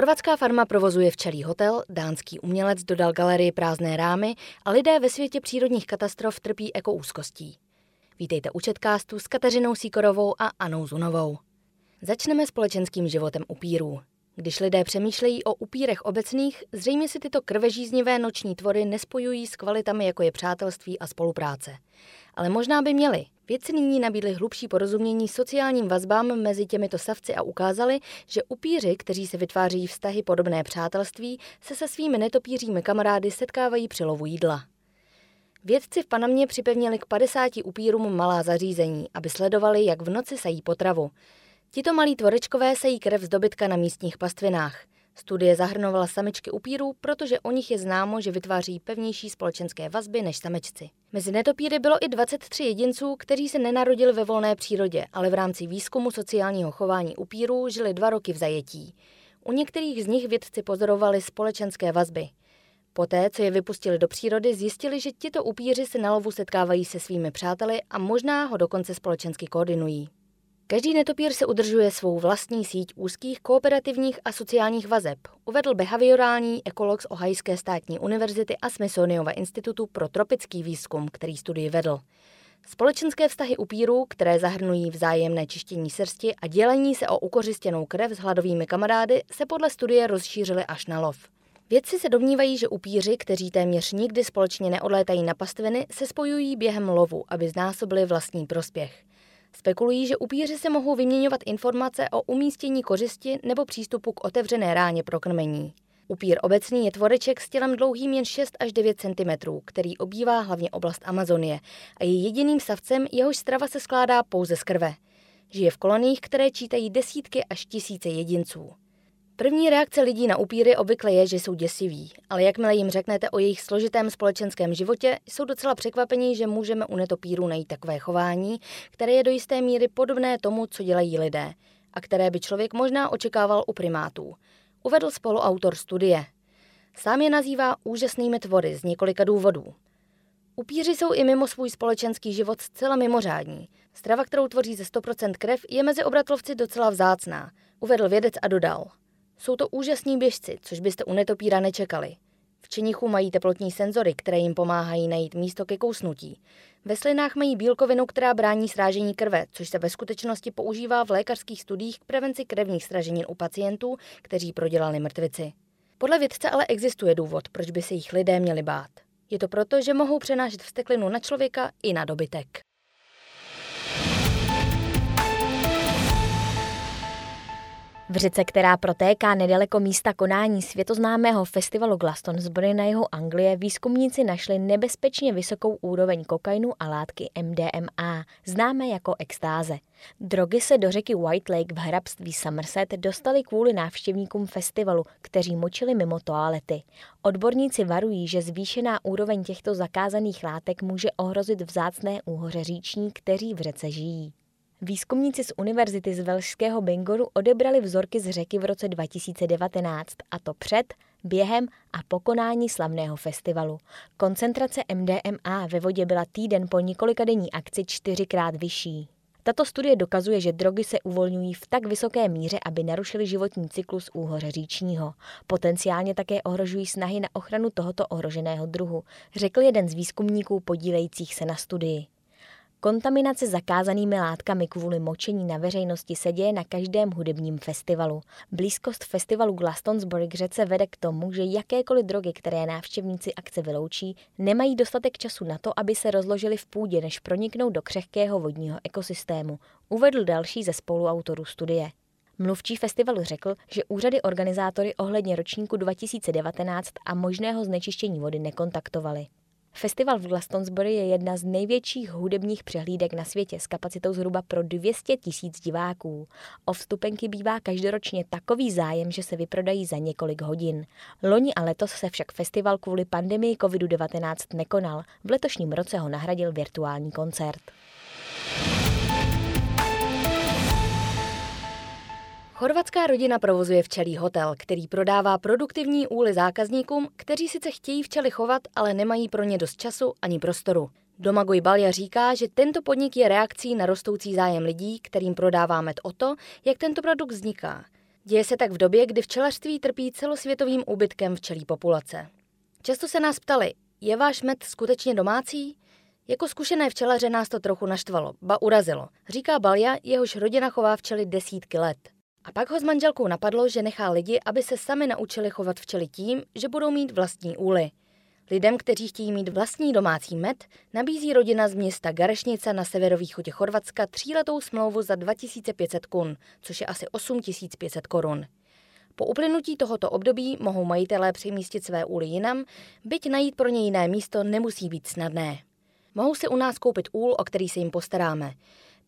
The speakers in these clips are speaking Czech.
Chorvatská farma provozuje včelí hotel, dánský umělec dodal galerii prázdné rámy a lidé ve světě přírodních katastrof trpí ekoúzkostí. Vítejte u Četkástu s Kateřinou Síkorovou a Anou Zunovou. Začneme společenským životem upírů. Když lidé přemýšlejí o upírech obecných, zřejmě si tyto krvežíznivé noční tvory nespojují s kvalitami, jako je přátelství a spolupráce. Ale možná by měli. Vědci nyní nabídli hlubší porozumění sociálním vazbám mezi těmito savci a ukázali, že upíři, kteří se vytváří vztahy podobné přátelství, se se svými netopířími kamarády setkávají při lovu jídla. Vědci v Panamě připevnili k 50 upírům malá zařízení, aby sledovali, jak v noci sají potravu. Tito malí tvorečkové sejí krev z dobytka na místních pastvinách. Studie zahrnovala samičky upírů, protože o nich je známo, že vytváří pevnější společenské vazby než samečci. Mezi netopíry bylo i 23 jedinců, kteří se nenarodili ve volné přírodě, ale v rámci výzkumu sociálního chování upírů žili dva roky v zajetí. U některých z nich vědci pozorovali společenské vazby. Poté, co je vypustili do přírody, zjistili, že tito upíři se na lovu setkávají se svými přáteli a možná ho dokonce společensky koordinují. Každý netopír se udržuje svou vlastní síť úzkých kooperativních a sociálních vazeb, uvedl behaviorální ekolog z Ohajské státní univerzity a Smithsonianova institutu pro tropický výzkum, který studii vedl. Společenské vztahy upírů, které zahrnují vzájemné čištění srsti a dělení se o ukořistěnou krev s hladovými kamarády, se podle studie rozšířily až na lov. Vědci se domnívají, že upíři, kteří téměř nikdy společně neodlétají na pastviny, se spojují během lovu, aby znásobili vlastní prospěch. Spekulují, že upíři se mohou vyměňovat informace o umístění kořisti nebo přístupu k otevřené ráně pro krmení. Upír obecný je tvoreček s tělem dlouhým jen 6 až 9 cm, který obývá hlavně oblast Amazonie a je jediným savcem, jehož strava se skládá pouze z krve. Žije v koloniích, které čítají desítky až tisíce jedinců. První reakce lidí na upíry obvykle je, že jsou děsiví, ale jakmile jim řeknete o jejich složitém společenském životě, jsou docela překvapení, že můžeme u netopírů najít takové chování, které je do jisté míry podobné tomu, co dělají lidé, a které by člověk možná očekával u primátů. Uvedl spoluautor studie. Sám je nazývá úžasnými tvory z několika důvodů. Upíři jsou i mimo svůj společenský život zcela mimořádní. Strava, kterou tvoří ze 100% krev, je mezi obratlovci docela vzácná, uvedl vědec a dodal – jsou to úžasní běžci, což byste u netopíra nečekali. V čenichu mají teplotní senzory, které jim pomáhají najít místo ke kousnutí. Ve slinách mají bílkovinu, která brání srážení krve, což se ve skutečnosti používá v lékařských studiích k prevenci krevních sraženin u pacientů, kteří prodělali mrtvici. Podle vědce ale existuje důvod, proč by se jich lidé měli bát. Je to proto, že mohou přenášet vsteklinu na člověka i na dobytek. V řece, která protéká nedaleko místa konání světoznámého festivalu Glastonbury na jihu Anglie, výzkumníci našli nebezpečně vysokou úroveň kokainu a látky MDMA, známé jako extáze. Drogy se do řeky White Lake v hrabství Somerset dostaly kvůli návštěvníkům festivalu, kteří močili mimo toalety. Odborníci varují, že zvýšená úroveň těchto zakázaných látek může ohrozit vzácné úhoře říční, kteří v řece žijí. Výzkumníci z univerzity z Velšského Bengoru odebrali vzorky z řeky v roce 2019, a to před, během a po konání slavného festivalu. Koncentrace MDMA ve vodě byla týden po několika denní akci čtyřikrát vyšší. Tato studie dokazuje, že drogy se uvolňují v tak vysoké míře, aby narušily životní cyklus úhoře říčního. Potenciálně také ohrožují snahy na ochranu tohoto ohroženého druhu, řekl jeden z výzkumníků podílejících se na studii. Kontaminace zakázanými látkami kvůli močení na veřejnosti se děje na každém hudebním festivalu. Blízkost festivalu Glastonbury k řece vede k tomu, že jakékoliv drogy, které návštěvníci akce vyloučí, nemají dostatek času na to, aby se rozložily v půdě, než proniknou do křehkého vodního ekosystému, uvedl další ze spoluautorů studie. Mluvčí festivalu řekl, že úřady organizátory ohledně ročníku 2019 a možného znečištění vody nekontaktovali. Festival v Glastonbury je jedna z největších hudebních přehlídek na světě s kapacitou zhruba pro 200 tisíc diváků. O vstupenky bývá každoročně takový zájem, že se vyprodají za několik hodin. Loni a letos se však festival kvůli pandemii COVID-19 nekonal. V letošním roce ho nahradil virtuální koncert. Chorvatská rodina provozuje včelí hotel, který prodává produktivní úly zákazníkům, kteří sice chtějí včely chovat, ale nemají pro ně dost času ani prostoru. Domagoj Balja říká, že tento podnik je reakcí na rostoucí zájem lidí, kterým prodává med o to, jak tento produkt vzniká. Děje se tak v době, kdy včelařství trpí celosvětovým úbytkem včelí populace. Často se nás ptali, je váš med skutečně domácí? Jako zkušené včelaře nás to trochu naštvalo, ba urazilo, říká Balja, jehož rodina chová včely desítky let. A pak ho s manželkou napadlo, že nechá lidi, aby se sami naučili chovat včely tím, že budou mít vlastní úly. Lidem, kteří chtějí mít vlastní domácí med, nabízí rodina z města Garešnica na severovýchodě Chorvatska tříletou smlouvu za 2500 kun, což je asi 8500 korun. Po uplynutí tohoto období mohou majitelé přemístit své úly jinam, byť najít pro ně jiné místo nemusí být snadné. Mohou si u nás koupit úl, o který se jim postaráme.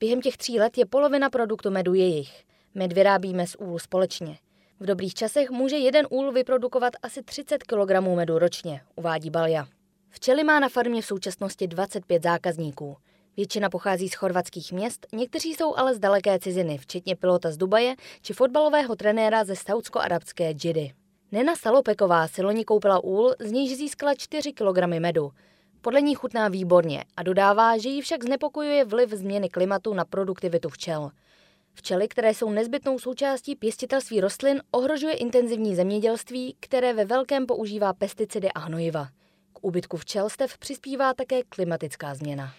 Během těch tří let je polovina produktu medu jejich. Med vyrábíme z úlu společně. V dobrých časech může jeden úl vyprodukovat asi 30 kg medu ročně, uvádí Balja. Včely má na farmě v současnosti 25 zákazníků. Většina pochází z chorvatských měst, někteří jsou ale z daleké ciziny, včetně pilota z Dubaje či fotbalového trenéra ze saudsko-arabské Džidy. Nena Salopeková si loni koupila úl, z níž získala 4 kg medu. Podle ní chutná výborně a dodává, že ji však znepokojuje vliv změny klimatu na produktivitu včel. Včely, které jsou nezbytnou součástí pěstitelství rostlin, ohrožuje intenzivní zemědělství, které ve velkém používá pesticidy a hnojiva. K úbytku včelstev přispívá také klimatická změna.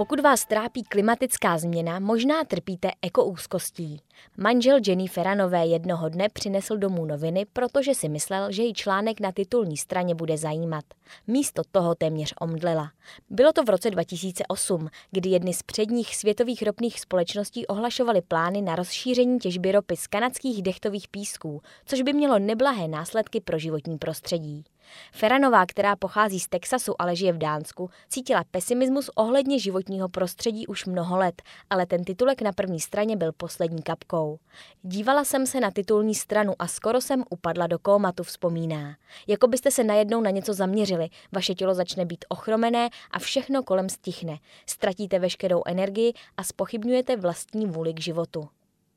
Pokud vás trápí klimatická změna, možná trpíte ekoúzkostí. Manžel Jenny Ferranové jednoho dne přinesl domů noviny, protože si myslel, že její článek na titulní straně bude zajímat. Místo toho téměř omdlela. Bylo to v roce 2008, kdy jedny z předních světových ropných společností ohlašovaly plány na rozšíření těžby ropy z kanadských dechtových písků, což by mělo neblahé následky pro životní prostředí. Feranová, která pochází z Texasu, ale žije v Dánsku, cítila pesimismus ohledně životního prostředí už mnoho let, ale ten titulek na první straně byl poslední kapkou. Dívala jsem se na titulní stranu a skoro jsem upadla do kómatu, vzpomíná. Jako byste se najednou na něco zaměřili, vaše tělo začne být ochromené a všechno kolem stichne. Ztratíte veškerou energii a spochybňujete vlastní vůli k životu.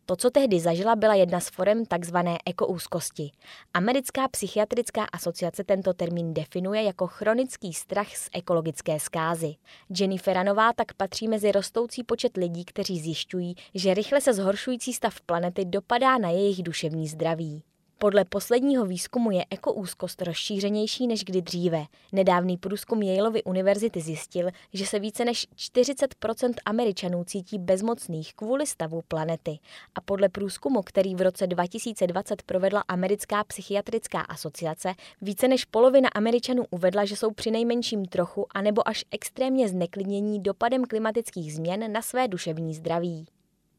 To, co tehdy zažila, byla jedna z forem tzv. ekoúzkosti. Americká psychiatrická asociace tento termín definuje jako chronický strach z ekologické zkázy. Jenny Feranová tak patří mezi rostoucí počet lidí, kteří zjišťují, že rychle se zhoršující stav planety dopadá na jejich duševní zdraví. Podle posledního výzkumu je ekoúzkost rozšířenější než kdy dříve. Nedávný průzkum Yaleovy univerzity zjistil, že se více než 40% Američanů cítí bezmocných kvůli stavu planety. A podle průzkumu, který v roce 2020 provedla Americká psychiatrická asociace, více než polovina Američanů uvedla, že jsou přinejmenším trochu anebo až extrémně zneklidnění dopadem klimatických změn na své duševní zdraví.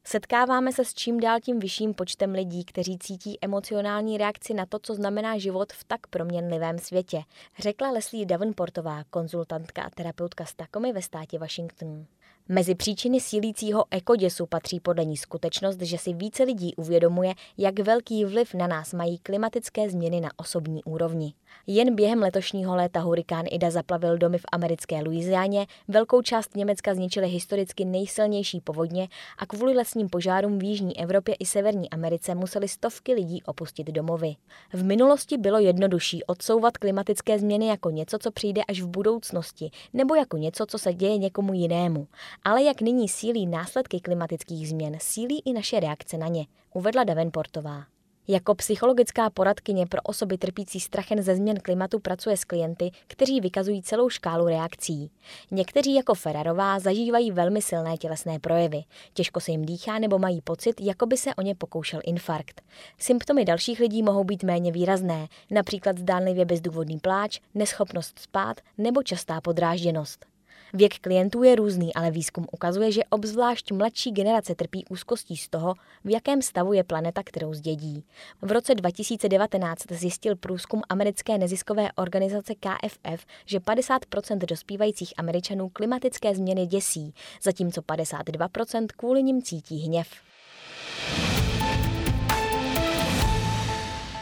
Setkáváme se s čím dál tím vyšším počtem lidí, kteří cítí emocionální reakci na to, co znamená život v tak proměnlivém světě, řekla Leslie Davenportová, konzultantka a terapeutka z Takomy ve státě Washington. Mezi příčiny sílícího ekoděsu patří podle ní skutečnost, že si více lidí uvědomuje, jak velký vliv na nás mají klimatické změny na osobní úrovni. Jen během letošního léta hurikán Ida zaplavil domy v americké Louisianě, velkou část Německa zničily historicky nejsilnější povodně a kvůli lesním požárům v Jižní Evropě i Severní Americe museli stovky lidí opustit domovy. V minulosti bylo jednodušší odsouvat klimatické změny jako něco, co přijde až v budoucnosti, nebo jako něco, co se děje někomu jinému. Ale jak nyní sílí následky klimatických změn, sílí i naše reakce na ně, uvedla Davenportová. Jako psychologická poradkyně pro osoby trpící strachem ze změn klimatu pracuje s klienty, kteří vykazují celou škálu reakcí. Někteří jako Ferrarová zažívají velmi silné tělesné projevy. Těžko se jim dýchá nebo mají pocit, jako by se o ně pokoušel infarkt. Symptomy dalších lidí mohou být méně výrazné, například zdánlivě bezdůvodný pláč, neschopnost spát nebo častá podrážděnost. Věk klientů je různý, ale výzkum ukazuje, že obzvlášť mladší generace trpí úzkostí z toho, v jakém stavu je planeta, kterou zdědí. V roce 2019 zjistil průzkum americké neziskové organizace KFF, že 50% dospívajících Američanů klimatické změny děsí, zatímco 52% kvůli nim cítí hněv.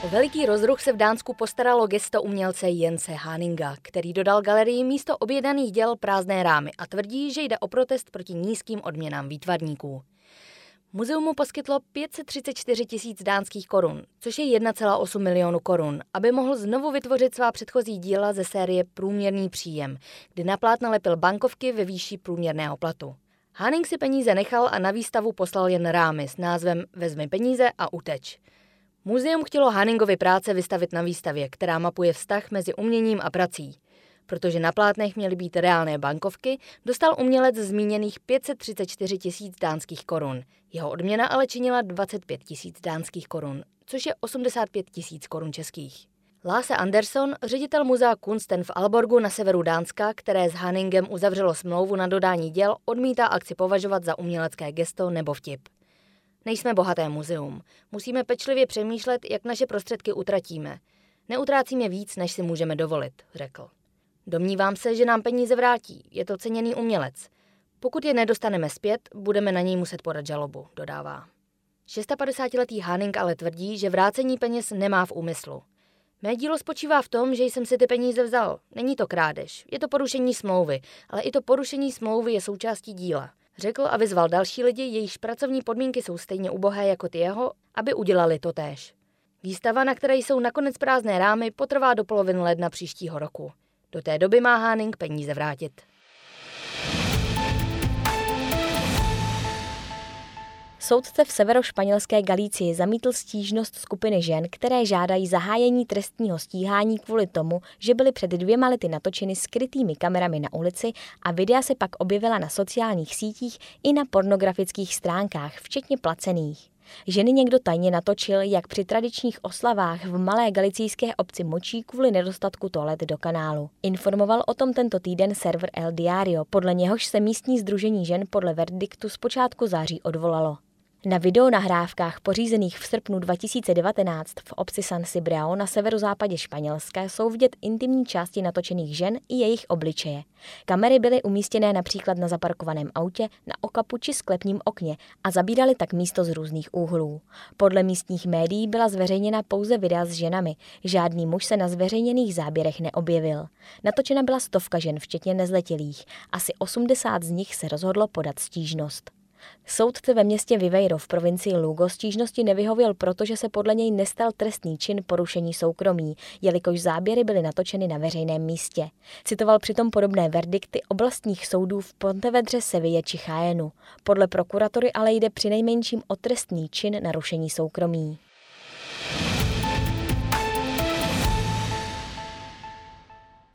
O veliký rozruch se v Dánsku postaralo gesto umělce Jense Haninga, který dodal galerii místo objednaných děl prázdné rámy a tvrdí, že jde o protest proti nízkým odměnám výtvarníků. Muzeum mu poskytlo 534 tisíc dánských korun, což je 1,8 milionu korun, aby mohl znovu vytvořit svá předchozí díla ze série Průměrný příjem, kdy na plátna lepil bankovky ve výši průměrného platu. Hanning si peníze nechal a na výstavu poslal jen rámy s názvem Vezmi peníze a uteč. Muzeum chtělo Hanningovi práce vystavit na výstavě, která mapuje vztah mezi uměním a prací. Protože na plátnech měly být reálné bankovky, dostal umělec zmíněných 534 tisíc dánských korun. Jeho odměna ale činila 25 tisíc dánských korun, což je 85 tisíc korun českých. Lasse Anderson, ředitel muzea Kunsten v Alborgu na severu Dánska, které s Hanningem uzavřelo smlouvu na dodání děl, odmítá akci považovat za umělecké gesto nebo vtip. Nejsme bohaté muzeum. Musíme pečlivě přemýšlet, jak naše prostředky utratíme. Neutrácíme víc, než si můžeme dovolit, řekl. Domnívám se, že nám peníze vrátí. Je to ceněný umělec. Pokud je nedostaneme zpět, budeme na něj muset podat žalobu, dodává. 56-letý Hanning ale tvrdí, že vrácení peněz nemá v úmyslu. Mé dílo spočívá v tom, že jsem si ty peníze vzal. Není to krádež, je to porušení smlouvy, ale i to porušení smlouvy je součástí díla. Řekl a vyzval další lidi, jejichž pracovní podmínky jsou stejně ubohé jako ty jeho, aby udělali to též. Výstava, na které jsou nakonec prázdné rámy, potrvá do poloviny ledna příštího roku. Do té doby má Háning peníze vrátit. Soudce v severošpanělské Galicii zamítl stížnost skupiny žen, které žádají zahájení trestního stíhání kvůli tomu, že byly před dvěma lety natočeny skrytými kamerami na ulici a videa se pak objevila na sociálních sítích i na pornografických stránkách, včetně placených. Ženy někdo tajně natočil, jak při tradičních oslavách v malé galicijské obci močí kvůli nedostatku toalet do kanálu. Informoval o tom tento týden server El Diario, podle něhož se místní združení žen podle verdiktu z počátku září odvolalo. Na videonahrávkách pořízených v srpnu 2019 v obci San Cibriao na severozápadě Španělska jsou vidět intimní části natočených žen i jejich obličeje. Kamery byly umístěné například na zaparkovaném autě, na okapu či sklepním okně a zabíraly tak místo z různých úhlů. Podle místních médií byla zveřejněna pouze videa s ženami. Žádný muž se na zveřejněných záběrech neobjevil. Natočena byla stovka žen, včetně nezletilých. Asi 80 z nich se rozhodlo podat stížnost. Soudce ve městě Viveiro v provincii Lugo stížnosti nevyhověl, protože se podle něj nestal trestný čin porušení soukromí, jelikož záběry byly natočeny na veřejném místě. Citoval přitom podobné verdikty oblastních soudů v Pontevedře, Seville či Chájenu. Podle prokuratury ale jde přinejmenším o trestný čin narušení soukromí.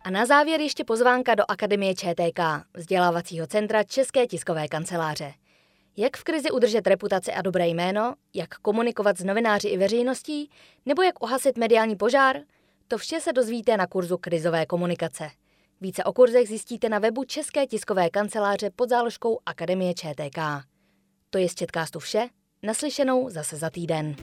A na závěr ještě pozvánka do Akademie ČTK, vzdělávacího centra České tiskové kanceláře. Jak v krizi udržet reputaci a dobré jméno, jak komunikovat s novináři i veřejností, nebo jak ohasit mediální požár, to vše se dozvíte na kurzu krizové komunikace. Více o kurzech zjistíte na webu České tiskové kanceláře pod záložkou Akademie ČTK. To je z Četkástu vše, naslyšenou zase za týden.